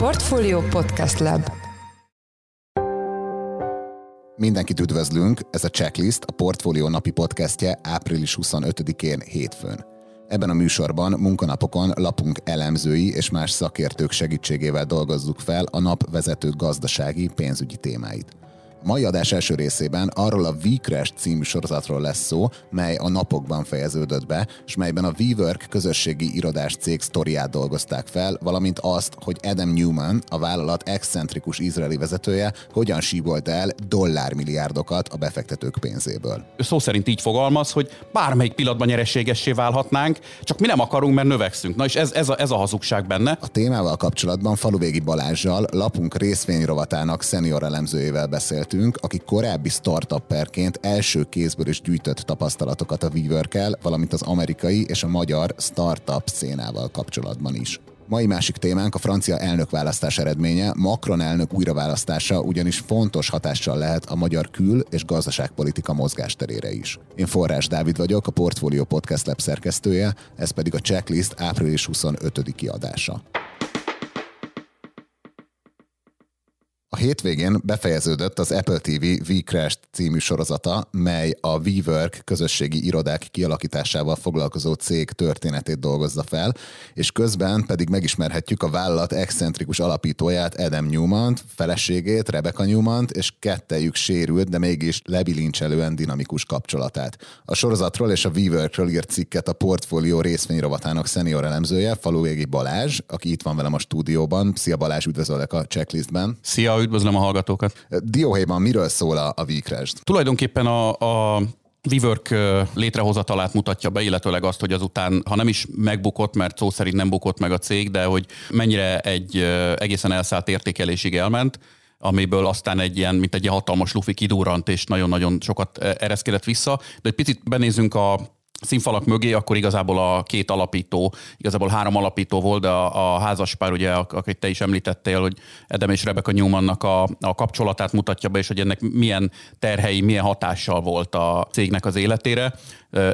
Portfolio Podcast Lab Mindenkit üdvözlünk, ez a Checklist, a Portfolio napi podcastje április 25-én hétfőn. Ebben a műsorban munkanapokon lapunk elemzői és más szakértők segítségével dolgozzuk fel a nap vezető gazdasági pénzügyi témáit. Mai adás első részében arról a WeCrash című sorozatról lesz szó, mely a napokban fejeződött be, és melyben a WeWork közösségi irodás cég sztoriát dolgozták fel, valamint azt, hogy Adam Newman, a vállalat excentrikus izraeli vezetője, hogyan síbolt el dollármilliárdokat a befektetők pénzéből. Ő szó szerint így fogalmaz, hogy bármelyik pillanatban nyereségessé válhatnánk, csak mi nem akarunk, mert növekszünk. Na és ez, ez, a, ez a hazugság benne. A témával kapcsolatban Faluvégi Balázsjal, lapunk részvényrovatának szenior elemzőjével beszélt beszélgetünk, aki korábbi startupperként első kézből is gyűjtött tapasztalatokat a weaver valamint az amerikai és a magyar startup szénával kapcsolatban is. Mai másik témánk a francia elnökválasztás eredménye. Macron elnök újraválasztása ugyanis fontos hatással lehet a magyar kül- és gazdaságpolitika mozgásterére is. Én Forrás Dávid vagyok, a Portfolio Podcast Lab szerkesztője, ez pedig a Checklist április 25. kiadása. A hétvégén befejeződött az Apple TV V-Crash című sorozata, mely a WeWork közösségi irodák kialakításával foglalkozó cég történetét dolgozza fel, és közben pedig megismerhetjük a vállalat excentrikus alapítóját, Adam newman feleségét, Rebecca newman és kettejük sérült, de mégis lebilincselően dinamikus kapcsolatát. A sorozatról és a WeWorkről írt cikket a portfólió részvényrovatának szenior elemzője, Faluégi Balázs, aki itt van velem a stúdióban. Szia Balázs, üdvözöllek a checklistben. Szia, üdvözlöm a hallgatókat. Dióhéjban miről szól a, a WeCrash? Tulajdonképpen a, a WeWork létrehozatalát mutatja be, illetőleg azt, hogy azután, ha nem is megbukott, mert szó szerint nem bukott meg a cég, de hogy mennyire egy egészen elszállt értékelésig elment, amiből aztán egy ilyen, mint egy ilyen hatalmas lufi kidurrant, és nagyon-nagyon sokat ereszkedett vissza. De egy picit benézünk a színfalak mögé, akkor igazából a két alapító, igazából három alapító volt, de a, a házaspár, ugye, akit te is említettél, hogy Edem és Rebecca Newmannak a, a kapcsolatát mutatja be, és hogy ennek milyen terhei, milyen hatással volt a cégnek az életére.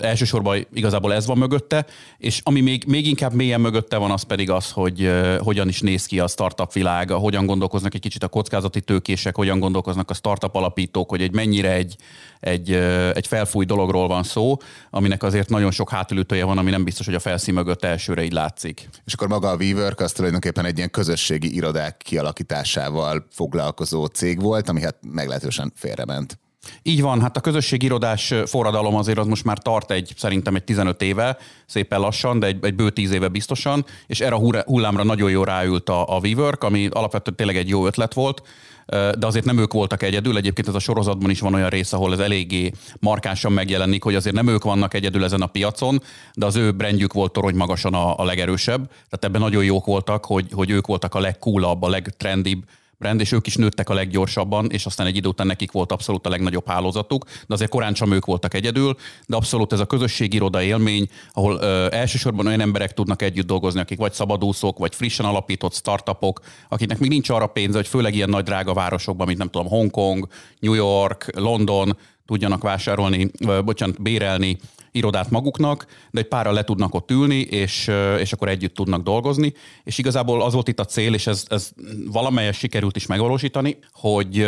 Elsősorban igazából ez van mögötte, és ami még, még inkább mélyen mögötte van, az pedig az, hogy hogyan is néz ki a startup világ, hogyan gondolkoznak egy kicsit a kockázati tőkések, hogyan gondolkoznak a startup alapítók, hogy egy mennyire egy, egy, egy felfúj dologról van szó, aminek azért nagyon sok hátulütője van, ami nem biztos, hogy a felszín mögött elsőre így látszik. És akkor maga a WeWork az tulajdonképpen egy ilyen közösségi irodák kialakításával foglalkozó cég volt, ami hát meglehetősen félrement. Így van, hát a közösségirodás forradalom azért az most már tart egy, szerintem egy 15 éve, szépen lassan, de egy, egy bő 10 éve biztosan, és erre a hullámra nagyon jó ráült a, a WeWork, ami alapvetően tényleg egy jó ötlet volt, de azért nem ők voltak egyedül. Egyébként ez a sorozatban is van olyan rész, ahol ez eléggé markánsan megjelenik, hogy azért nem ők vannak egyedül ezen a piacon, de az ő brandjük volt torony magasan a, a legerősebb. Tehát ebben nagyon jók voltak, hogy, hogy ők voltak a legcoolabb, a legtrendibb brand, és ők is nőttek a leggyorsabban, és aztán egy idő után nekik volt abszolút a legnagyobb hálózatuk, de azért korán sem ők voltak egyedül, de abszolút ez a közösségiroda élmény, ahol ö, elsősorban olyan emberek tudnak együtt dolgozni, akik vagy szabadúszók, vagy frissen alapított startupok, akiknek még nincs arra pénze, hogy főleg ilyen nagy drága városokban, mint nem tudom, Hongkong, New York, London, tudjanak vásárolni, vagy bocsánat, bérelni irodát maguknak, de egy párra le tudnak ott ülni, és, és akkor együtt tudnak dolgozni. És igazából az volt itt a cél, és ez, ez valamelyes sikerült is megvalósítani, hogy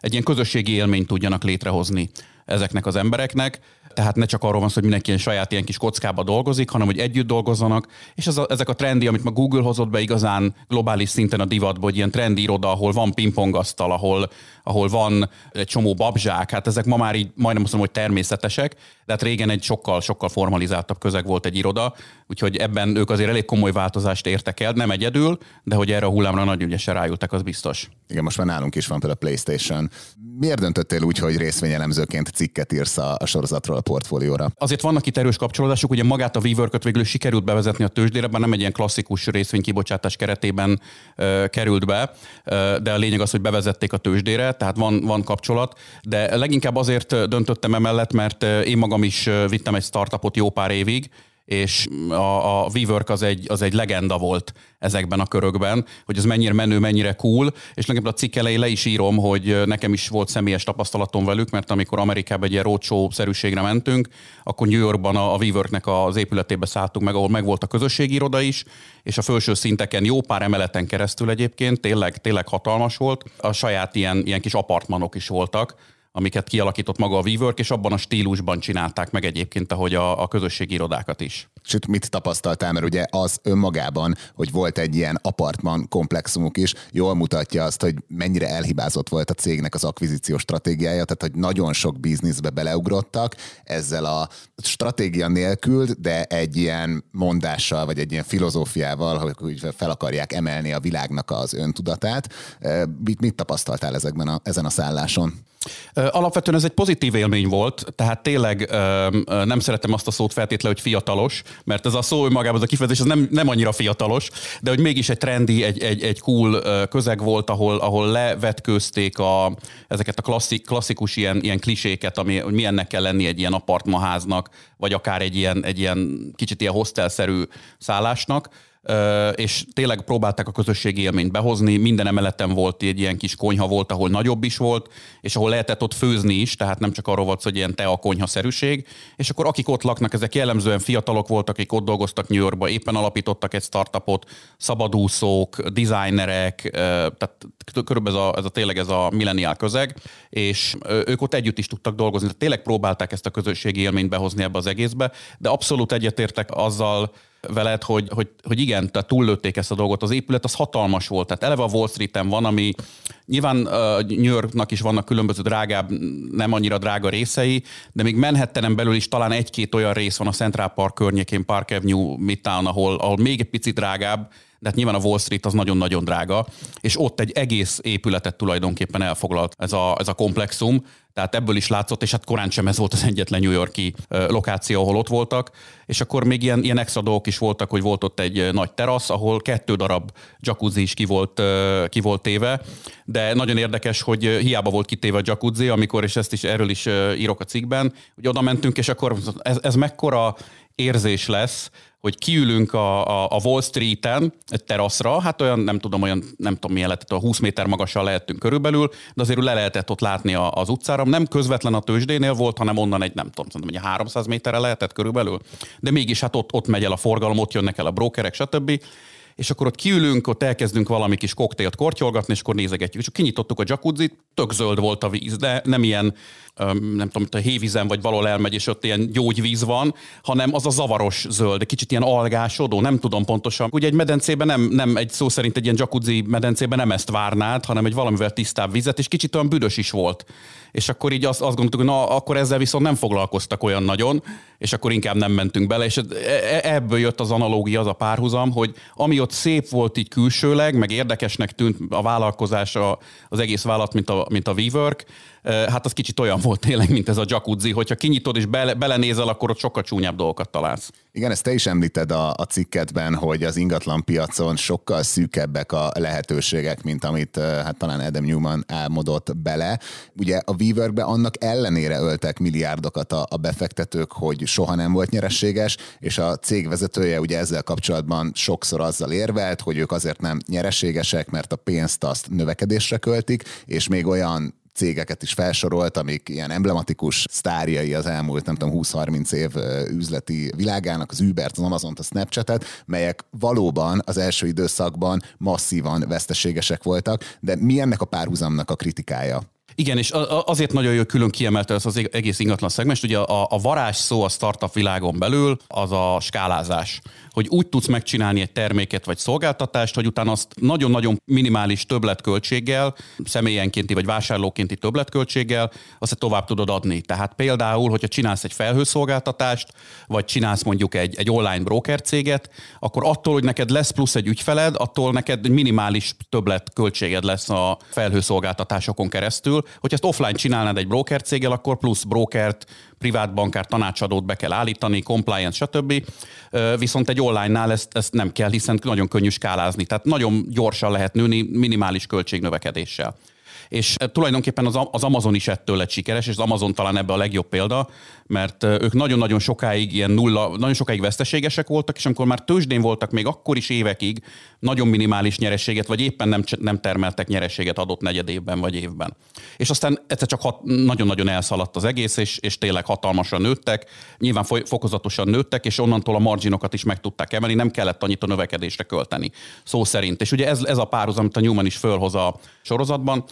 egy ilyen közösségi élményt tudjanak létrehozni ezeknek az embereknek, tehát ne csak arról van szó, hogy mindenki ilyen saját ilyen kis kockába dolgozik, hanem hogy együtt dolgozzanak, és ez a, ezek a trendi, amit ma Google hozott be igazán globális szinten a divatba, hogy ilyen trendi iroda, ahol van pingpongasztal, ahol, ahol van egy csomó babzsák, hát ezek ma már így majdnem azt mondom, hogy természetesek, de hát régen egy sokkal, sokkal formalizáltabb közeg volt egy iroda, úgyhogy ebben ők azért elég komoly változást értek el, nem egyedül, de hogy erre a hullámra nagyon ügyesen rájöttek, az biztos. Igen, most már nálunk is van például a PlayStation. Miért döntöttél úgy, hogy részvényelemzőként cikket írsz a, a sorozatról a portfólióra? Azért vannak itt erős kapcsolódások, ugye magát a WeWork-öt végül sikerült bevezetni a tőzsdére, bár nem egy ilyen klasszikus részvénykibocsátás keretében uh, került be, uh, de a lényeg az, hogy bevezették a tőzsdére, tehát van, van kapcsolat, de leginkább azért döntöttem emellett, mert én magam is vittem egy startupot jó pár évig, és a, a WeWork az egy, az egy legenda volt ezekben a körökben, hogy ez mennyire menő, mennyire cool, és nekem a cikk elején le is írom, hogy nekem is volt személyes tapasztalatom velük, mert amikor Amerikában egy ilyen roadshow-szerűségre mentünk, akkor New Yorkban a, a WeWorknek az épületébe szálltunk meg, ahol meg volt a közösségi iroda is, és a felső szinteken jó pár emeleten keresztül egyébként, tényleg, tényleg hatalmas volt. A saját ilyen, ilyen kis apartmanok is voltak, amiket kialakított maga a WeWork, és abban a stílusban csinálták meg egyébként, ahogy a, a közösségi irodákat is. Sőt, mit tapasztaltál, mert ugye az önmagában, hogy volt egy ilyen apartman komplexumuk is, jól mutatja azt, hogy mennyire elhibázott volt a cégnek az akvizíciós stratégiája, tehát hogy nagyon sok bizniszbe beleugrottak ezzel a stratégia nélkül, de egy ilyen mondással, vagy egy ilyen filozófiával, hogy fel akarják emelni a világnak az öntudatát. Mit, mit tapasztaltál ezekben a, ezen a szálláson? Alapvetően ez egy pozitív élmény volt, tehát tényleg nem szeretem azt a szót feltétlenül, hogy fiatalos, mert ez a szó önmagában, az a kifejezés, ez nem, nem annyira fiatalos, de hogy mégis egy trendi, egy, egy, egy cool közeg volt, ahol, ahol levetkőzték a, ezeket a klasszik, klasszikus ilyen, ilyen kliséket, ami, hogy milyennek kell lenni egy ilyen apartmaháznak, vagy akár egy ilyen, egy ilyen kicsit ilyen hostelszerű szállásnak és tényleg próbálták a közösségi élményt behozni. Minden emeleten volt egy ilyen kis konyha volt, ahol nagyobb is volt, és ahol lehetett ott főzni is, tehát nem csak arról volt, hogy ilyen tea konyha-szerűség. És akkor akik ott laknak, ezek jellemzően fiatalok voltak, akik ott dolgoztak New Yorkba, éppen alapítottak egy startupot, szabadúszók, designerek, tehát körülbelül ez a, ez a tényleg ez a milleniál közeg, és ők ott együtt is tudtak dolgozni. Tehát tényleg próbálták ezt a közösségi élményt behozni ebbe az egészbe, de abszolút egyetértek azzal, veled, hogy, hogy, hogy igen, tehát túllőtték ezt a dolgot. Az épület az hatalmas volt, tehát eleve a Wall Street-en van, ami nyilván uh, New Yorknak is vannak különböző drágább, nem annyira drága részei, de még Manhattanen belül is talán egy-két olyan rész van a Central Park környékén, Park Avenue, Midtown, ahol, ahol még egy picit drágább, de hát nyilván a Wall Street az nagyon-nagyon drága, és ott egy egész épületet tulajdonképpen elfoglalt ez a, ez a komplexum, tehát ebből is látszott, és hát korán sem ez volt az egyetlen New Yorki lokáció, ahol ott voltak, és akkor még ilyen, ilyen extra dolgok is voltak, hogy volt ott egy nagy terasz, ahol kettő darab jacuzzi is ki volt, ki volt téve, de nagyon érdekes, hogy hiába volt kitéve a jacuzzi, amikor, és ezt is erről is írok a cikkben, hogy oda mentünk, és akkor ez, ez mekkora érzés lesz, hogy kiülünk a, a, a Wall Street-en egy teraszra, hát olyan, nem tudom, olyan, nem tudom milyen lehetett, a 20 méter magasan lehettünk körülbelül, de azért le lehetett ott látni a, az utcára. Nem közvetlen a tőzsdénél volt, hanem onnan egy, nem tudom, szerintem egy 300 méterre lehetett körülbelül, de mégis hát ott, ott megy el a forgalom, ott jönnek el a brokerek, stb és akkor ott kiülünk, ott elkezdünk valami kis koktélt kortyolgatni, és akkor nézegetjük. És kinyitottuk a jacuzzit, tök zöld volt a víz, de nem ilyen, nem tudom, a hévízen vagy valahol elmegy, és ott ilyen gyógyvíz van, hanem az a zavaros zöld, kicsit ilyen algásodó, nem tudom pontosan. Ugye egy medencében nem, nem egy szó szerint egy ilyen jacuzzi medencében nem ezt várnád, hanem egy valamivel tisztább vizet, és kicsit olyan büdös is volt. És akkor így azt, azt gondoltuk, hogy na, akkor ezzel viszont nem foglalkoztak olyan nagyon, és akkor inkább nem mentünk bele, és e, e, ebből jött az analógia, az a párhuzam, hogy ami ott szép volt így külsőleg, meg érdekesnek tűnt a vállalkozás, az egész vállalat, mint a, mint a WeWork, hát az kicsit olyan volt tényleg, mint ez a jacuzzi, hogyha kinyitod és bele, belenézel, akkor ott sokkal csúnyább dolgokat találsz. Igen, ezt te is említed a, a cikketben, hogy az ingatlan piacon sokkal szűkebbek a lehetőségek, mint amit hát talán Adam Newman álmodott bele. Ugye a WeWorkbe annak ellenére öltek milliárdokat a, a befektetők, hogy soha nem volt nyerességes, és a cég vezetője ugye ezzel kapcsolatban sokszor azzal érvelt, hogy ők azért nem nyereségesek, mert a pénzt azt növekedésre költik, és még olyan cégeket is felsorolt, amik ilyen emblematikus sztárjai az elmúlt, nem tudom, 20-30 év üzleti világának, az Uber-t, az Amazon-t, a Snapchat-et, melyek valóban az első időszakban masszívan veszteségesek voltak, de mi ennek a párhuzamnak a kritikája? Igen, és azért nagyon jó külön kiemelte ezt az egész ingatlan szegmens. Ugye a, a varázs szó a startup világon belül az a skálázás hogy úgy tudsz megcsinálni egy terméket vagy szolgáltatást, hogy utána azt nagyon-nagyon minimális többletköltséggel, személyenkénti vagy vásárlókénti többletköltséggel, azt tovább tudod adni. Tehát például, hogyha csinálsz egy felhőszolgáltatást, vagy csinálsz mondjuk egy, egy online broker céget, akkor attól, hogy neked lesz plusz egy ügyfeled, attól neked minimális többletköltséged lesz a felhőszolgáltatásokon keresztül. Hogyha ezt offline csinálnád egy broker céggel, akkor plusz brokert, privát bankár tanácsadót be kell állítani, compliance, stb. Viszont egy online-nál ezt, ezt nem kell, hiszen nagyon könnyű skálázni. Tehát nagyon gyorsan lehet nőni minimális költségnövekedéssel. És tulajdonképpen az, az Amazon is ettől lett sikeres, és az Amazon talán ebbe a legjobb példa, mert ők nagyon-nagyon sokáig ilyen nulla, nagyon sokáig veszteségesek voltak, és amikor már tőzsdén voltak még akkor is évekig, nagyon minimális nyerességet, vagy éppen nem, nem termeltek nyerességet adott negyed évben vagy évben. És aztán egyszer csak hat, nagyon-nagyon elszaladt az egész, és, és tényleg hatalmasan nőttek, nyilván fokozatosan nőttek, és onnantól a marginokat is meg tudták emelni, nem kellett annyit a növekedésre költeni, szó szerint. És ugye ez, ez a párhuzam, amit a Newman is fölhoz a sorozatban,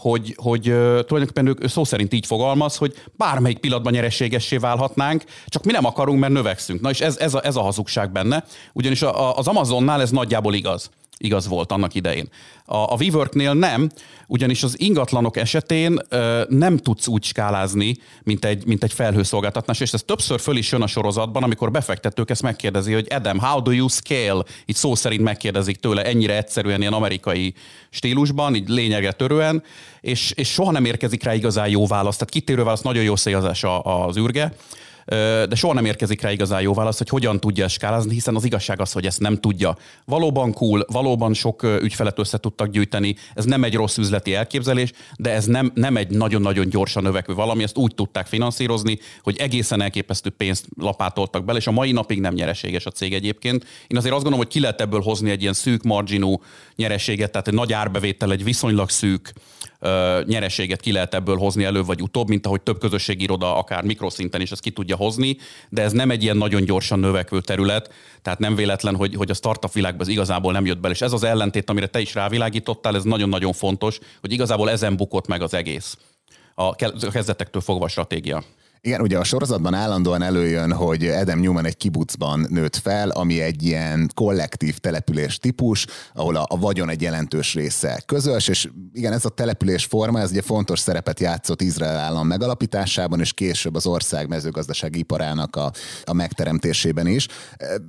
hogy, hogy tulajdonképpen ő, ő szó szerint így fogalmaz, hogy bármelyik pillanatban nyereségessé válhatnánk, csak mi nem akarunk, mert növekszünk. Na és ez, ez, a, ez a hazugság benne, ugyanis a, a, az Amazonnál ez nagyjából igaz igaz volt annak idején. A, a WeWorknél nem, ugyanis az ingatlanok esetén ö, nem tudsz úgy skálázni, mint egy, mint egy felhőszolgáltatás, és ez többször föl is jön a sorozatban, amikor befektetők ezt megkérdezi, hogy Adam, how do you scale? Így szó szerint megkérdezik tőle ennyire egyszerűen, ilyen amerikai stílusban, így lényegre törően, és, és soha nem érkezik rá igazán jó válasz. Tehát kitérő válasz nagyon jó szélzás az űrge de soha nem érkezik rá igazán jó válasz, hogy hogyan tudja skálázni, hiszen az igazság az, hogy ezt nem tudja. Valóban cool, valóban sok ügyfelet össze tudtak gyűjteni, ez nem egy rossz üzleti elképzelés, de ez nem, nem egy nagyon-nagyon gyorsan növekvő valami, ezt úgy tudták finanszírozni, hogy egészen elképesztő pénzt lapátoltak bele, és a mai napig nem nyereséges a cég egyébként. Én azért azt gondolom, hogy ki lehet ebből hozni egy ilyen szűk marginú nyereséget, tehát egy nagy árbevétel, egy viszonylag szűk nyereséget ki lehet ebből hozni előbb vagy utóbb, mint ahogy több közösségi iroda akár mikroszinten is ezt ki tudja hozni, de ez nem egy ilyen nagyon gyorsan növekvő terület, tehát nem véletlen, hogy, hogy a startup világban ez igazából nem jött bele. És ez az ellentét, amire te is rávilágítottál, ez nagyon-nagyon fontos, hogy igazából ezen bukott meg az egész a kezdetektől fogva a stratégia. Igen, ugye a sorozatban állandóan előjön, hogy Adam Newman egy kibucban nőtt fel, ami egy ilyen kollektív település típus, ahol a, a vagyon egy jelentős része közös, és igen, ez a település forma, ez ugye fontos szerepet játszott Izrael állam megalapításában, és később az ország mezőgazdasági iparának a, a megteremtésében is.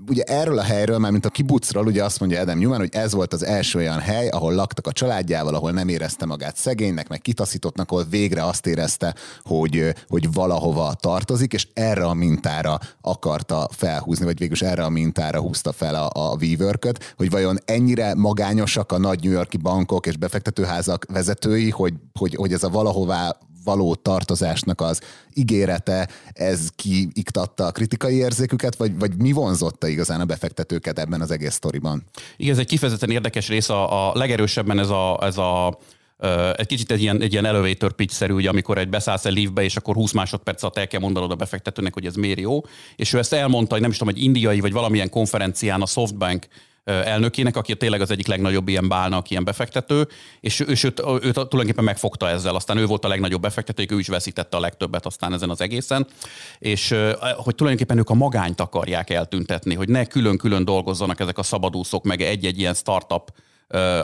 Ugye erről a helyről, már mint a kibucról, ugye azt mondja Adam Newman, hogy ez volt az első olyan hely, ahol laktak a családjával, ahol nem érezte magát szegénynek, meg kitaszítottnak, ahol végre azt érezte, hogy, hogy valahova hova tartozik, és erre a mintára akarta felhúzni, vagy végülis erre a mintára húzta fel a, a WeWork-öt, hogy vajon ennyire magányosak a nagy New Yorki bankok és befektetőházak vezetői, hogy, hogy, hogy ez a valahová való tartozásnak az ígérete, ez kiiktatta a kritikai érzéküket, vagy, vagy mi vonzotta igazán a befektetőket ebben az egész sztoriban? Igen, ez egy kifejezetten érdekes rész, a, a legerősebben ez a, ez a egy kicsit egy ilyen, egy ilyen elevator pitch-szerű, ugye, amikor egy beszállsz egy liftbe, és akkor 20 másodperc alatt el kell mondanod a befektetőnek, hogy ez miért jó. És ő ezt elmondta, hogy nem is tudom, egy indiai vagy valamilyen konferencián a Softbank elnökének, aki tényleg az egyik legnagyobb ilyen bálnak, ilyen befektető, és, és őt, őt tulajdonképpen megfogta ezzel. Aztán ő volt a legnagyobb befektető, ő is veszítette a legtöbbet aztán ezen az egészen, és hogy tulajdonképpen ők a magányt akarják eltüntetni, hogy ne külön-külön dolgozzanak ezek a szabadúszók, meg egy-egy ilyen startup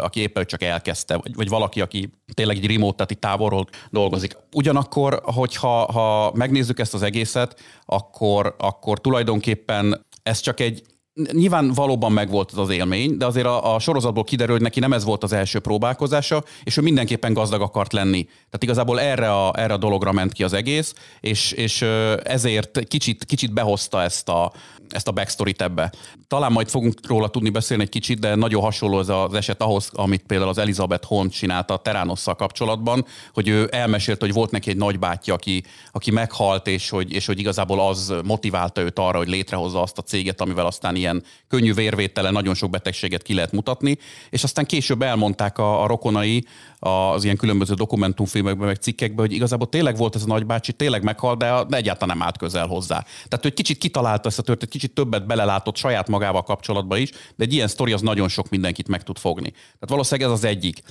aki éppen csak elkezdte, vagy, vagy valaki, aki tényleg egy remote, tehát itt távolról dolgozik. Ugyanakkor, hogyha ha megnézzük ezt az egészet, akkor, akkor tulajdonképpen ez csak egy Nyilván valóban megvolt az élmény, de azért a, a sorozatból kiderül, hogy neki nem ez volt az első próbálkozása, és ő mindenképpen gazdag akart lenni. Tehát igazából erre a, erre a dologra ment ki az egész, és, és ezért kicsit, kicsit behozta ezt a, ezt a backstory-t ebbe. Talán majd fogunk róla tudni beszélni egy kicsit, de nagyon hasonló ez az eset ahhoz, amit például az Elizabeth Holmes csinálta a Teránosszal kapcsolatban, hogy ő elmesélte, hogy volt neki egy nagybátyja, aki, aki meghalt, és hogy, és hogy igazából az motiválta őt arra, hogy létrehozza azt a céget, amivel aztán ilyen könnyű vérvétele nagyon sok betegséget ki lehet mutatni, és aztán később elmondták a, a rokonai az ilyen különböző dokumentumfilmekben, meg cikkekben, hogy igazából tényleg volt ez a nagybácsi, tényleg meghalt, de, egyáltalán nem állt közel hozzá. Tehát ő egy kicsit kitalálta ezt a történet, kicsit többet belelátott saját magával kapcsolatban is, de egy ilyen sztori az nagyon sok mindenkit meg tud fogni. Tehát valószínűleg ez az egyik.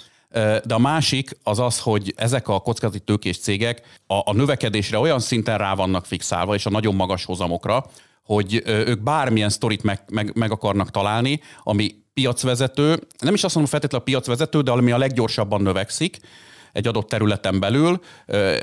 De a másik az az, hogy ezek a kockázati tőkés cégek a, a növekedésre olyan szinten rá vannak fixálva, és a nagyon magas hozamokra, hogy ők bármilyen sztorit meg, meg, meg akarnak találni, ami piacvezető, nem is azt mondom feltétlenül a piacvezető, de ami a leggyorsabban növekszik, egy adott területen belül,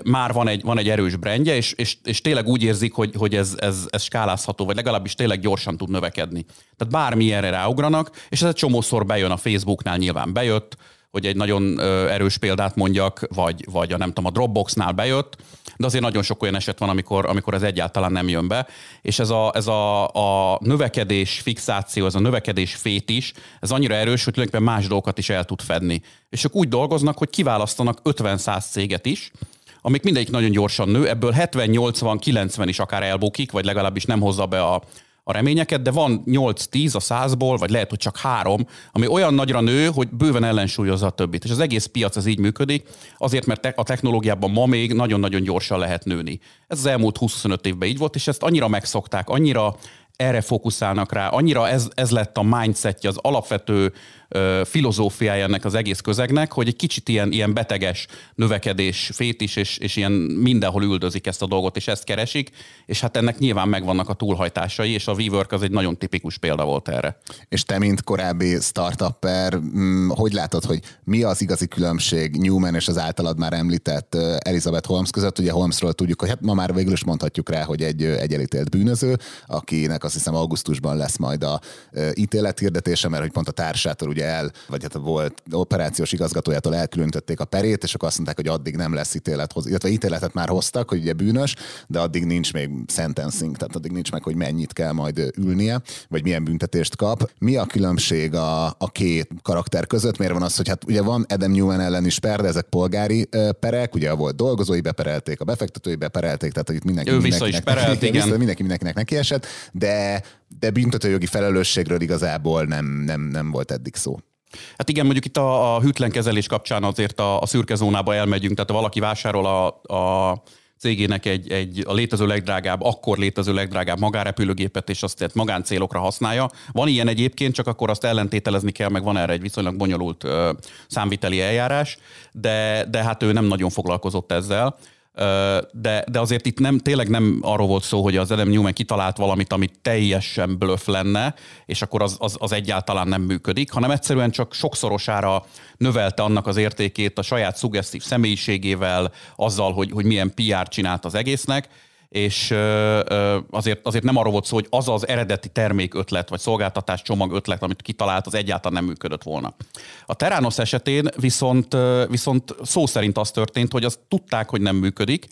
már van egy, van egy erős brandje, és, és, és tényleg úgy érzik, hogy, hogy ez, ez, ez skálázható, vagy legalábbis tényleg gyorsan tud növekedni. Tehát bármilyenre ráugranak, és ez egy csomószor bejön a Facebooknál, nyilván bejött, hogy egy nagyon erős példát mondjak, vagy, vagy a nem tudom, a Dropboxnál bejött, de azért nagyon sok olyan eset van, amikor, amikor ez egyáltalán nem jön be, és ez a, ez a, a növekedés fixáció, ez a növekedés fét is, ez annyira erős, hogy tulajdonképpen más dolgokat is el tud fedni. És ők úgy dolgoznak, hogy kiválasztanak 50-100 céget is, amik mindegyik nagyon gyorsan nő, ebből 70, 80, 90 is akár elbukik, vagy legalábbis nem hozza be a, a reményeket, de van 8-10 a százból, vagy lehet, hogy csak három, ami olyan nagyra nő, hogy bőven ellensúlyozza a többit. És az egész piac az így működik, azért, mert a technológiában ma még nagyon-nagyon gyorsan lehet nőni. Ez az elmúlt 25 évben így volt, és ezt annyira megszokták, annyira erre fókuszálnak rá, annyira ez, ez lett a mindsetje, az alapvető filozófiája ennek az egész közegnek, hogy egy kicsit ilyen, ilyen beteges növekedés fétis, és, és ilyen mindenhol üldözik ezt a dolgot, és ezt keresik, és hát ennek nyilván megvannak a túlhajtásai, és a WeWork az egy nagyon tipikus példa volt erre. És te, mint korábbi startupper, mm, hogy látod, hogy mi az igazi különbség Newman és az általad már említett Elizabeth Holmes között? Ugye Holmesról tudjuk, hogy hát ma már végül is mondhatjuk rá, hogy egy, egy elítélt bűnöző, akinek azt hiszem augusztusban lesz majd a ítélethirdetése, mert hogy pont a társától ugye el, vagy hát volt operációs igazgatójától elkülönítették a perét, és akkor azt mondták, hogy addig nem lesz ítélet, illetve ítéletet már hoztak, hogy ugye bűnös, de addig nincs még sentencing, tehát addig nincs meg, hogy mennyit kell majd ülnie, vagy milyen büntetést kap. Mi a különbség a, a két karakter között? Miért van az, hogy hát ugye van Adam Newman ellen is per, de ezek polgári perek, ugye volt dolgozói beperelték, a befektetői beperelték, tehát hogy itt mindenki ő vissza is perelt, igen. Vissza, mindenki mindenkinek nekiesett, de de büntetőjogi felelősségről igazából nem, nem, nem volt eddig szó. Hát igen, mondjuk itt a, a hűtlen kezelés kapcsán azért a, a szürke zónába elmegyünk, tehát ha valaki vásárol a, a cégének egy, egy a létező legdrágább, akkor létező legdrágább magárepülőgépet, és azt tehát magáncélokra használja. Van ilyen egyébként, csak akkor azt ellentételezni kell, meg van erre egy viszonylag bonyolult ö, számviteli eljárás, de, de hát ő nem nagyon foglalkozott ezzel de, de azért itt nem, tényleg nem arról volt szó, hogy az Adam Newman kitalált valamit, ami teljesen blöff lenne, és akkor az, az, az egyáltalán nem működik, hanem egyszerűen csak sokszorosára növelte annak az értékét a saját szuggesztív személyiségével, azzal, hogy, hogy milyen PR csinált az egésznek, és azért, azért nem arról volt szó, hogy az az eredeti termék ötlet, vagy szolgáltatás csomag ötlet, amit kitalált, az egyáltalán nem működött volna. A Terranos esetén viszont, viszont szó szerint az történt, hogy azt tudták, hogy nem működik,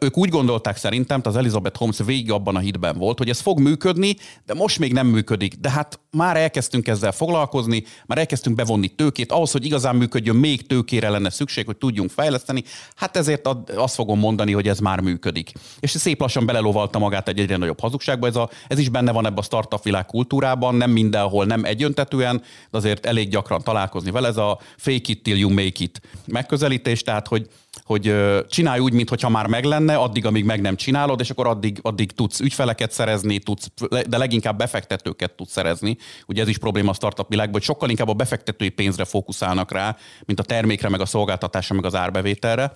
ők úgy gondolták szerintem, az Elizabeth Holmes végig abban a hitben volt, hogy ez fog működni, de most még nem működik. De hát már elkezdtünk ezzel foglalkozni, már elkezdtünk bevonni tőkét, ahhoz, hogy igazán működjön, még tőkére lenne szükség, hogy tudjunk fejleszteni. Hát ezért azt fogom mondani, hogy ez már működik. És szép lassan belelovalta magát egy egyre nagyobb hazugságba. Ez, a, ez is benne van ebben a startup világ kultúrában, nem mindenhol, nem egyöntetően, de azért elég gyakran találkozni vele. Ez a fake it till you make it megközelítés, tehát hogy hogy csinálj úgy, mintha már meg lenne, addig, amíg meg nem csinálod, és akkor addig, addig tudsz ügyfeleket szerezni, tudsz, de leginkább befektetőket tudsz szerezni. Ugye ez is probléma a startup világban, hogy sokkal inkább a befektetői pénzre fókuszálnak rá, mint a termékre, meg a szolgáltatásra, meg az árbevételre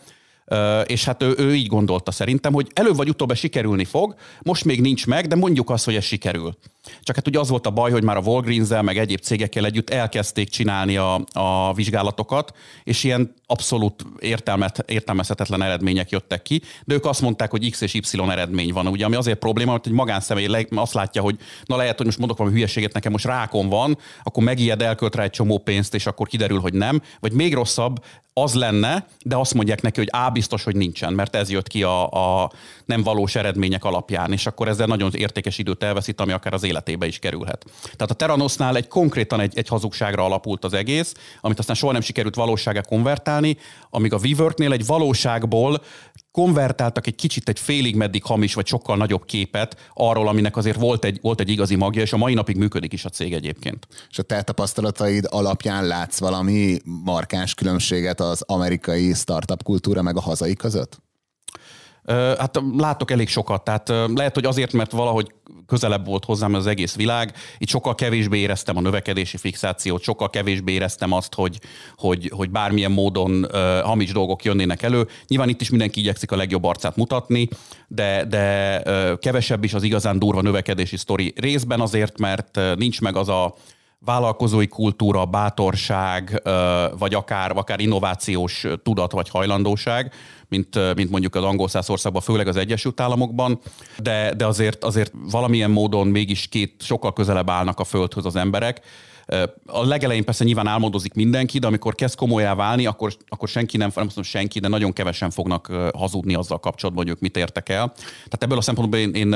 és hát ő, ő így gondolta szerintem, hogy előbb vagy utóbb sikerülni fog, most még nincs meg, de mondjuk azt, hogy ez sikerül. Csak hát ugye az volt a baj, hogy már a walgreens meg egyéb cégekkel együtt elkezdték csinálni a, a vizsgálatokat, és ilyen abszolút értelmet, értelmezhetetlen eredmények jöttek ki, de ők azt mondták, hogy X és Y eredmény van, ugye, ami azért probléma, hogy egy magánszemély azt látja, hogy na lehet, hogy most mondok valami hülyeséget, nekem most rákon van, akkor megijed, elkölt rá egy csomó pénzt, és akkor kiderül, hogy nem, vagy még rosszabb, az lenne, de azt mondják neki, hogy á, biztos, hogy nincsen, mert ez jött ki a, a nem valós eredmények alapján, és akkor ezzel nagyon értékes időt elveszít, ami akár az életébe is kerülhet. Tehát a Teranosnál egy konkrétan egy, egy hazugságra alapult az egész, amit aztán soha nem sikerült valósága konvertálni, amíg a WeWorknél egy valóságból konvertáltak egy kicsit egy félig meddig hamis, vagy sokkal nagyobb képet arról, aminek azért volt egy, volt egy igazi magja, és a mai napig működik is a cég egyébként. És a te tapasztalataid alapján látsz valami markáns különbséget az amerikai startup kultúra meg a hazai között? Hát látok elég sokat, tehát lehet, hogy azért, mert valahogy közelebb volt hozzám az egész világ, itt sokkal kevésbé éreztem a növekedési fixációt, sokkal kevésbé éreztem azt, hogy, hogy, hogy bármilyen módon hamis dolgok jönnének elő. Nyilván itt is mindenki igyekszik a legjobb arcát mutatni, de, de kevesebb is az igazán durva növekedési sztori. Részben azért, mert nincs meg az a vállalkozói kultúra, bátorság, vagy akár, akár innovációs tudat vagy hajlandóság, mint, mint mondjuk az angol országban, főleg az Egyesült Államokban, de, de azért, azért valamilyen módon mégis két sokkal közelebb állnak a földhöz az emberek. A legelején persze nyilván álmodozik mindenki, de amikor kezd komolyá válni, akkor, akkor senki nem, nem mondom senki, de nagyon kevesen fognak hazudni azzal kapcsolatban, hogy ők mit értek el. Tehát ebből a szempontból én, én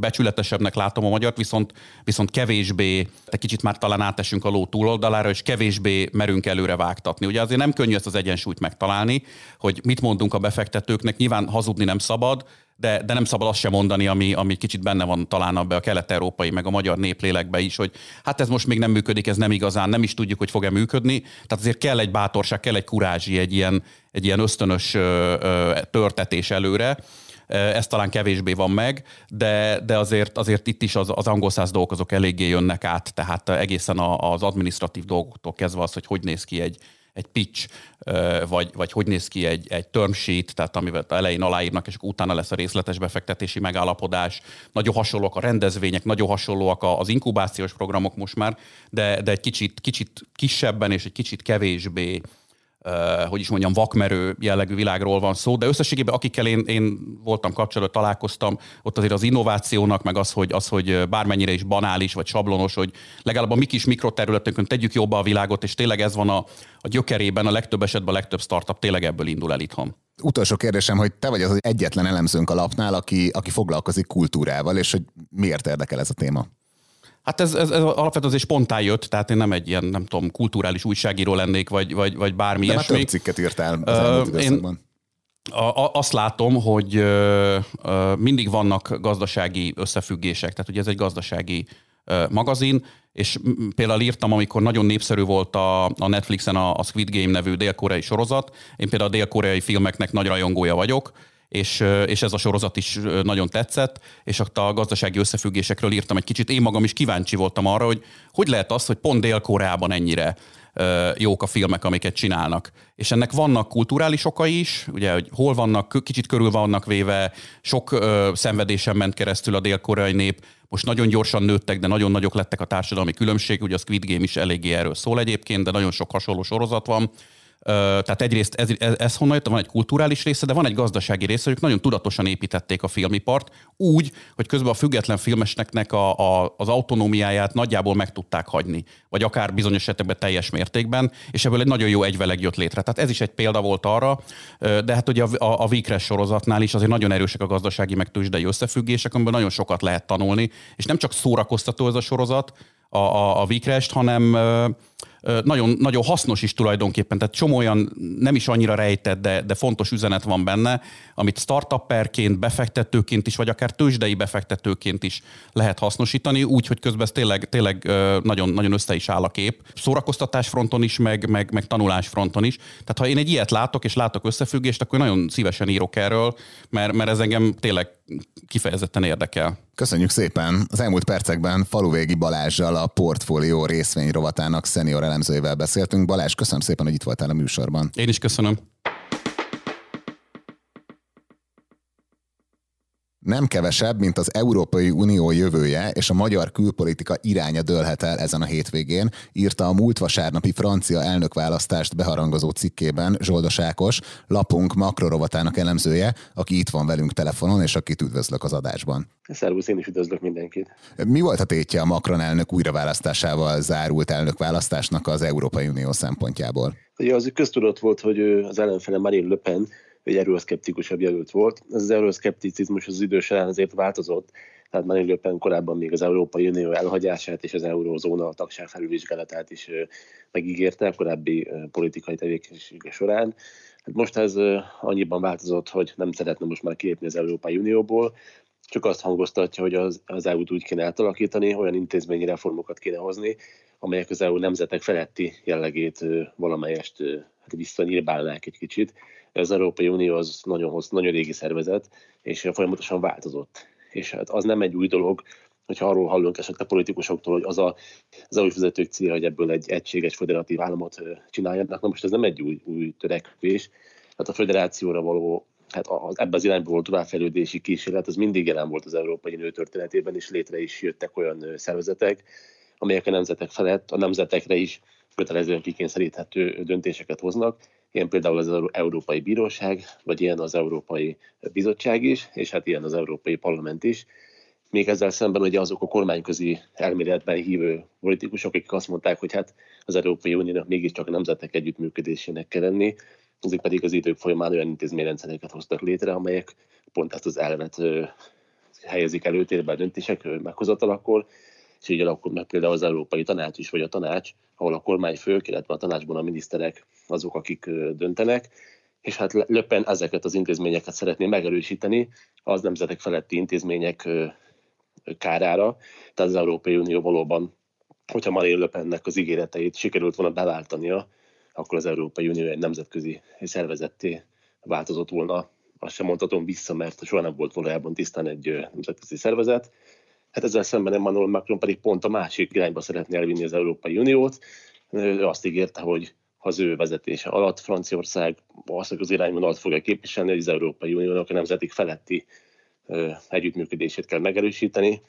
becsületesebbnek látom a magyart, viszont, viszont kevésbé, egy kicsit már talán átesünk a ló túloldalára, és kevésbé merünk előre vágtatni. Ugye azért nem könnyű ezt az egyensúlyt megtalálni, hogy mit mondunk a befektetőknek, nyilván hazudni nem szabad, de, de nem szabad azt sem mondani, ami, ami kicsit benne van talán abban a kelet-európai, meg a magyar néplélekbe is, hogy hát ez most még nem működik, ez nem igazán, nem is tudjuk, hogy fog-e működni. Tehát azért kell egy bátorság, kell egy kurázsi, egy ilyen, egy ilyen ösztönös ö, ö, törtetés előre. Ez talán kevésbé van meg, de, de azért, azért itt is az, az angol száz dolgok azok eléggé jönnek át, tehát egészen az administratív dolgoktól kezdve az, hogy hogy néz ki egy, egy pitch, vagy, vagy hogy néz ki egy, egy term sheet, tehát amivel elején aláírnak, és utána lesz a részletes befektetési megállapodás. Nagyon hasonlóak a rendezvények, nagyon hasonlóak az inkubációs programok most már, de, de egy kicsit, kicsit kisebben és egy kicsit kevésbé hogy is mondjam, vakmerő jellegű világról van szó, de összességében akikkel én, én voltam kapcsolatban, találkoztam, ott azért az innovációnak, meg az hogy, az, hogy bármennyire is banális vagy sablonos, hogy legalább a mi kis mikroterületünkön tegyük jobba a világot, és tényleg ez van a, a gyökerében, a legtöbb esetben a legtöbb startup tényleg ebből indul el itthon. Utolsó kérdésem, hogy te vagy az egyetlen elemzőnk a lapnál, aki, aki foglalkozik kultúrával, és hogy miért érdekel ez a téma? Hát ez, ez, ez alapvetően azért spontán jött, tehát én nem egy ilyen, nem tudom, kulturális újságíró lennék, vagy, vagy, vagy bármi De ilyesmi. több cikket írtál az elmúlt uh, én a, a, azt látom, hogy uh, mindig vannak gazdasági összefüggések, tehát ugye ez egy gazdasági uh, magazin, és például írtam, amikor nagyon népszerű volt a, a Netflixen a, a Squid Game nevű dél-koreai sorozat, én például a dél-koreai filmeknek nagy rajongója vagyok, és, és ez a sorozat is nagyon tetszett, és a gazdasági összefüggésekről írtam egy kicsit. Én magam is kíváncsi voltam arra, hogy hogy lehet az, hogy pont Dél-Koreában ennyire jók a filmek, amiket csinálnak. És ennek vannak kulturális okai is, ugye, hogy hol vannak, kicsit körül vannak véve, sok ö, szenvedésen ment keresztül a dél-koreai nép, most nagyon gyorsan nőttek, de nagyon nagyok lettek a társadalmi különbség, ugye a Squid Game is eléggé erről szól egyébként, de nagyon sok hasonló sorozat van. Tehát egyrészt ez, ez, ez honnan jött, van egy kulturális része, de van egy gazdasági része, hogy nagyon tudatosan építették a filmipart, úgy, hogy közben a független filmesnek a, a, az autonómiáját nagyjából meg tudták hagyni, vagy akár bizonyos esetekben teljes mértékben, és ebből egy nagyon jó egyveleg jött létre. Tehát ez is egy példa volt arra, de hát ugye a, a, a Vikres sorozatnál is azért nagyon erősek a gazdasági meg tőzsdei összefüggések, amiből nagyon sokat lehet tanulni, és nem csak szórakoztató ez a sorozat, a, a, a Vikrest, hanem nagyon, nagyon hasznos is tulajdonképpen, tehát csomó olyan nem is annyira rejtett, de, de fontos üzenet van benne, amit startupperként, befektetőként is, vagy akár tőzsdei befektetőként is lehet hasznosítani, úgy, hogy közben ez tényleg, tényleg nagyon, nagyon össze is áll a kép. Szórakoztatás fronton is, meg, meg, meg tanulás fronton is. Tehát ha én egy ilyet látok, és látok összefüggést, akkor nagyon szívesen írok erről, mert, mert ez engem tényleg kifejezetten érdekel. Köszönjük szépen! Az elmúlt percekben Faluvégi Balázsjal a portfólió részvény rovatának szenior elemzőivel beszéltünk. Balázs, köszönöm szépen, hogy itt voltál a műsorban. Én is köszönöm. Nem kevesebb, mint az Európai Unió jövője és a magyar külpolitika iránya dőlhet el ezen a hétvégén, írta a múlt vasárnapi francia elnökválasztást beharangozó cikkében Zsoldos Ákos, lapunk makrorovatának elemzője, aki itt van velünk telefonon, és akit üdvözlök az adásban. Szervusz, én is üdvözlök mindenkit. Mi volt a tétje a Macron elnök újraválasztásával zárult elnökválasztásnak az Európai Unió szempontjából? Ugye az köztudott volt, hogy az ellenfele Marine Le Pen egy euroszkeptikusabb jelölt volt. Ez az euroszkepticizmus az idő során azért változott, tehát Marine Le korábban még az Európai Unió elhagyását és az eurózóna tagság felülvizsgálatát is megígérte a korábbi politikai tevékenysége során. Hát most ez annyiban változott, hogy nem szeretne most már kilépni az Európai Unióból, csak azt hangoztatja, hogy az, az EU-t úgy kéne átalakítani, olyan intézményi reformokat kéne hozni, amelyek az EU nemzetek feletti jellegét valamelyest hát visszanyírbálnák egy kicsit. Az Európai Unió az nagyon, hossz, nagyon régi szervezet, és folyamatosan változott. És hát az nem egy új dolog, hogyha arról hallunk esetleg politikusoktól, hogy az a, az EU vezetők célja, hogy ebből egy egységes federatív államot csináljanak. Na most ez nem egy új, új törekvés. Hát a federációra való hát az, ebben az irányból való továbbfejlődési kísérlet, az mindig jelen volt az Európai Unió történetében, és létre is jöttek olyan szervezetek, amelyek a nemzetek felett, a nemzetekre is kötelezően kikényszeríthető döntéseket hoznak. Ilyen például az Európai Bíróság, vagy ilyen az Európai Bizottság is, és hát ilyen az Európai Parlament is. még ezzel szemben ugye azok a kormányközi elméletben hívő politikusok, akik azt mondták, hogy hát az Európai Uniónak mégiscsak a nemzetek együttműködésének kell lenni, azok pedig az idők folyamán olyan intézményrendszereket hoztak létre, amelyek pont ezt az elvet helyezik előtérbe a döntések meghozatalakor, és így alakul meg például az Európai Tanács is, vagy a tanács, ahol a kormányfők, illetve a tanácsban a miniszterek azok, akik döntenek, és hát Löppen ezeket az intézményeket szeretné megerősíteni az nemzetek feletti intézmények kárára, tehát az Európai Unió valóban, hogyha Marine Le Pennek az ígéreteit sikerült volna beváltania, akkor az Európai Unió egy nemzetközi szervezetté változott volna. Azt sem mondhatom vissza, mert soha nem volt valójában tisztán egy nemzetközi szervezet. Hát ezzel szemben Emmanuel Macron pedig pont a másik irányba szeretné elvinni az Európai Uniót. Ő azt ígérte, hogy az ő vezetése alatt Franciaország azt az irányvonalat fogja képviselni, hogy az Európai Uniónak a nemzetik feletti együttműködését kell megerősíteni.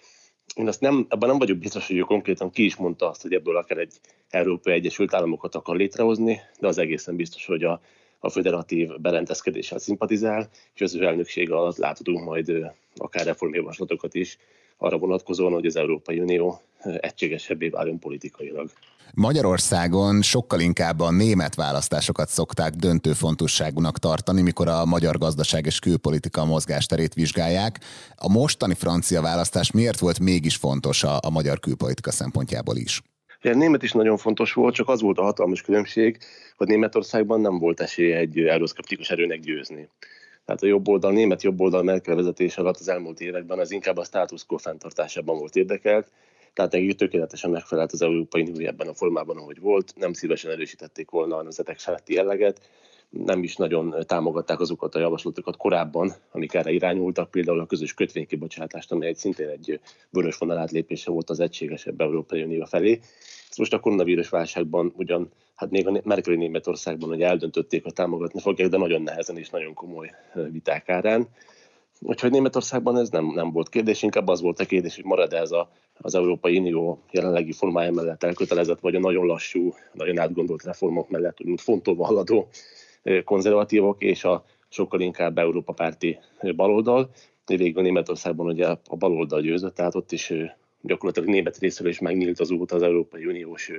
Én azt nem, abban nem vagyok biztos, hogy ő konkrétan ki is mondta azt, hogy ebből akár egy Európai Egyesült Államokat akar létrehozni, de az egészen biztos, hogy a, a föderatív berendezkedéssel szimpatizál, és az ő elnöksége alatt láthatunk majd akár reformjavaslatokat is arra vonatkozóan, hogy az Európai Unió egységesebbé váljon politikailag. Magyarországon sokkal inkább a német választásokat szokták döntő fontosságúnak tartani, mikor a magyar gazdaság és külpolitika mozgásterét vizsgálják. A mostani francia választás miért volt mégis fontos a, a magyar külpolitika szempontjából is? A német is nagyon fontos volt, csak az volt a hatalmas különbség, hogy Németországban nem volt esély egy euroszkeptikus erőnek győzni. Tehát a jobb oldal, német jobb oldal Merkel vezetés alatt az elmúlt években az inkább a status quo fenntartásában volt érdekelt, tehát nekik tökéletesen megfelelt az Európai Unió ebben a formában, ahogy volt, nem szívesen erősítették volna a nemzetek feletti jelleget, nem is nagyon támogatták azokat a javaslatokat korábban, amik erre irányultak, például a közös kötvénykibocsátást, amely egy szintén egy vörös vonal átlépése volt az egységesebb Európai Unió felé. Ezt most a koronavírus válságban ugyan, hát még a Merkeli Németországban, hogy eldöntötték, hogy támogatni fogják, de nagyon nehezen és nagyon komoly viták árán. Úgyhogy Németországban ez nem, nem volt kérdés, inkább az volt a kérdés, hogy marad ez a, az Európai Unió jelenlegi formája mellett elkötelezett, vagy a nagyon lassú, nagyon átgondolt reformok mellett, úgy fontolva haladó konzervatívok, és a sokkal inkább Európa párti baloldal. Végül Németországban ugye a baloldal győzött, tehát ott is gyakorlatilag német részéről is megnyílt az út az Európai Uniós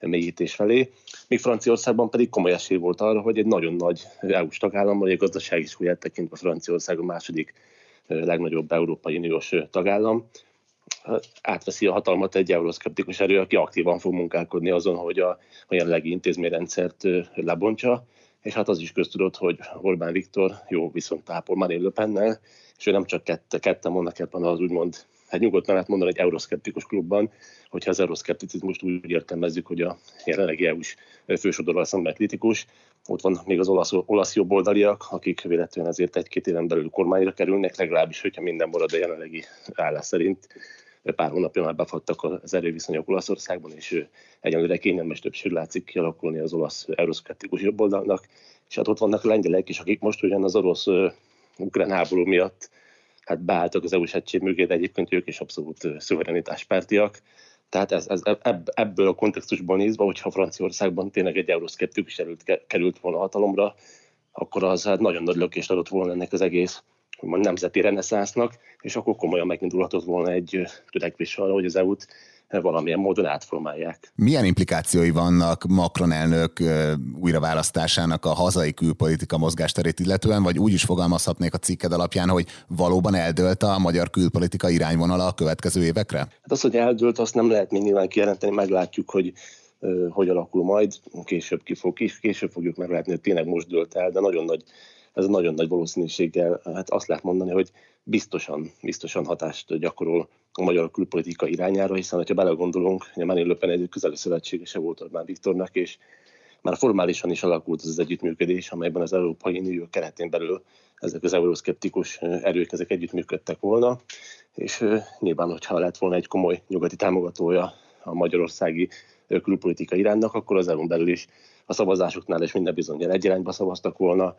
mélyítés felé. Míg Franciaországban pedig komoly esély volt arra, hogy egy nagyon nagy EU-s tagállam, vagy a gazdasági súlyát tekintve Franciaország a második legnagyobb Európai Uniós tagállam, átveszi a hatalmat egy euroszkeptikus erő, aki aktívan fog munkálkodni azon, hogy a, a jelenlegi intézményrendszert lebontsa, és hát az is köztudott, hogy Orbán Viktor jó viszont ápol Marine Le és ő nem csak kette, ketten mondnak ebben az úgymond hát nyugodtan lehet mondani egy euroszkeptikus klubban, hogyha az euroszkepticizmust úgy értelmezzük, hogy a jelenlegi EU-s fősodorral szemben kritikus. Ott van még az olasz, olasz jobboldaliak, akik véletlenül ezért egy-két éven belül kormányra kerülnek, legalábbis, hogyha minden marad a jelenlegi állás szerint. Pár hónapja már befattak az erőviszonyok Olaszországban, és egyenlőre kényelmes többség látszik kialakulni az olasz euroszkeptikus jobboldalnak. És hát ott vannak lengyelek is, akik most ugyan az orosz ukrán háború miatt hát beálltak az EU-s egység mögé, de egyébként ők is abszolút szuverenitáspártiak. Tehát ez, ez, ebből a kontextusból nézve, hogyha Franciaországban tényleg egy euroszkeptikus erőt került volna hatalomra, akkor az hát nagyon nagy lökést adott volna ennek az egész nemzeti reneszánsznak, és akkor komolyan megindulhatott volna egy törekvés arra, hogy az EU-t valamilyen módon átformálják. Milyen implikációi vannak Macron elnök újraválasztásának a hazai külpolitika mozgásterét illetően, vagy úgy is fogalmazhatnék a cikked alapján, hogy valóban eldőlt a magyar külpolitika irányvonala a következő évekre? Hát az, hogy eldőlt, azt nem lehet még nyilván kijelenteni, meglátjuk, hogy hogy alakul majd, később, ki fog, később fogjuk meglátni, hogy tényleg most dőlt el, de nagyon nagy ez a nagyon nagy valószínűséggel hát azt lehet mondani, hogy biztosan, biztosan hatást gyakorol a magyar külpolitika irányára, hiszen ha belegondolunk, hogy Marine Le Pen egy közeli szövetségese volt Orbán Viktornak, és már formálisan is alakult az, együttműködés, amelyben az Európai Unió keretén belül ezek az euroszkeptikus erők ezek együttműködtek volna, és nyilván, hogyha lett volna egy komoly nyugati támogatója a magyarországi külpolitika iránynak, akkor az EU-n belül is a szavazásoknál is minden bizonyal egy irányba szavaztak volna,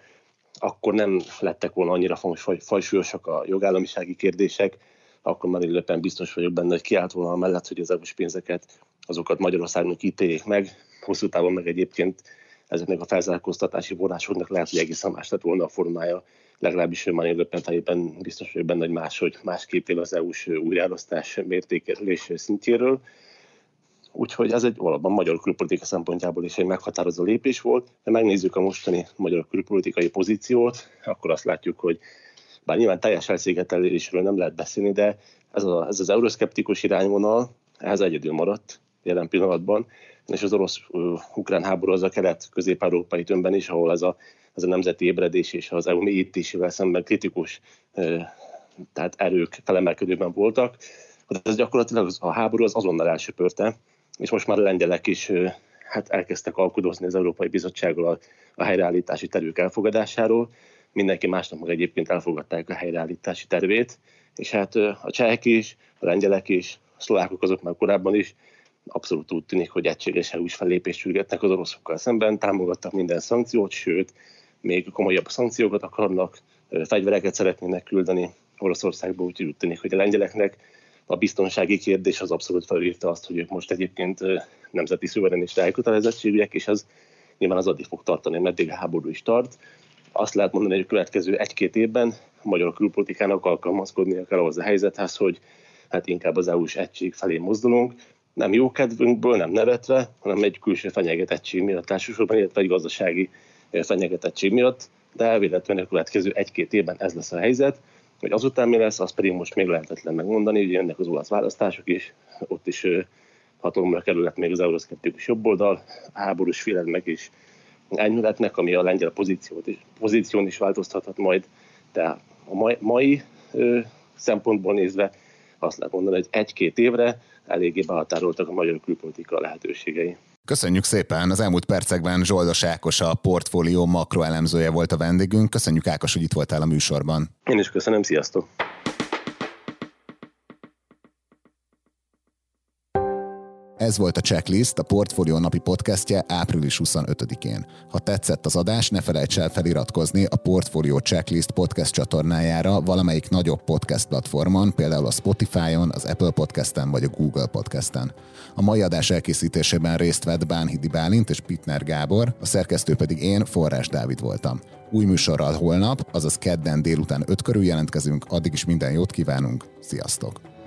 akkor nem lettek volna annyira fajsúlyosak a jogállamisági kérdések, akkor már Le biztos vagyok benne, hogy kiállt volna mellett, hogy az EU-s pénzeket, azokat Magyarországnak ítéljék meg, hosszú távon meg egyébként ezeknek a felzárkóztatási vonásoknak lehet, hogy egészen más lett volna a formája, legalábbis Marine Le Pen fejében biztos hogy benne, hogy máshogy másképp él az EU-s újraelosztás mértékelés szintjéről. Úgyhogy ez egy valóban magyar külpolitika szempontjából is egy meghatározó lépés volt. De megnézzük a mostani magyar külpolitikai pozíciót, akkor azt látjuk, hogy bár nyilván teljes elszigetelésről nem lehet beszélni, de ez, a, ez az euroszkeptikus irányvonal, ehhez egyedül maradt jelen pillanatban, és az orosz-ukrán háború az a kelet-közép-európai tömbben is, ahol ez a, ez a nemzeti ébredés és az EU mélyítésével szemben kritikus tehát erők felemelkedőben voltak. De ez gyakorlatilag a háború az azonnal elsöpörte, és most már a lengyelek is hát elkezdtek alkudozni az Európai Bizottsággal a, a helyreállítási tervük elfogadásáról. Mindenki másnak meg egyébként elfogadták a helyreállítási tervét, és hát a csehek is, a lengyelek is, a szlovákok azok már korábban is abszolút úgy tűnik, hogy egységes EU-s fellépést sürgetnek az oroszokkal szemben, támogattak minden szankciót, sőt, még komolyabb szankciókat akarnak, fegyvereket szeretnének küldeni Oroszországba, úgy úgy tűnik, hogy a lengyeleknek a biztonsági kérdés az abszolút felírta azt, hogy ők most egyébként nemzeti szuverenista elkötelezettségűek, és ez nyilván az addig fog tartani, meddig a háború is tart. Azt lehet mondani, hogy a következő egy-két évben a magyar külpolitikának alkalmazkodnia kell ahhoz a helyzethez, hogy hát inkább az EU-s egység felé mozdulunk, nem jó kedvünkből, nem nevetve, hanem egy külső fenyegetettség miatt elsősorban, illetve egy gazdasági fenyegetettség miatt, de elvéletlenül a következő egy-két évben ez lesz a helyzet, hogy azután mi lesz, az pedig most még lehetetlen megmondani, hogy jönnek az olasz választások is, ott is hatalomra kerülhet még az euroszkeptikus jobboldal, háborús meg is enyhületnek, ami a lengyel pozíciót is, pozíción is változtathat majd, de a mai, mai ö, szempontból nézve azt lehet mondani, hogy egy-két évre eléggé behatároltak a magyar külpolitika lehetőségei. Köszönjük szépen! Az elmúlt percekben Zsoldos Ákos a portfólió makroelemzője volt a vendégünk. Köszönjük Ákos, hogy itt voltál a műsorban. Én is köszönöm, sziasztok! Ez volt a Checklist, a Portfolio napi podcastje április 25-én. Ha tetszett az adás, ne felejts el feliratkozni a Portfolio Checklist podcast csatornájára valamelyik nagyobb podcast platformon, például a Spotify-on, az Apple Podcasten vagy a Google Podcasten. A mai adás elkészítésében részt vett Bánhidi Bálint és Pitner Gábor, a szerkesztő pedig én, Forrás Dávid voltam. Új műsorral holnap, azaz kedden délután 5 körül jelentkezünk, addig is minden jót kívánunk, sziasztok!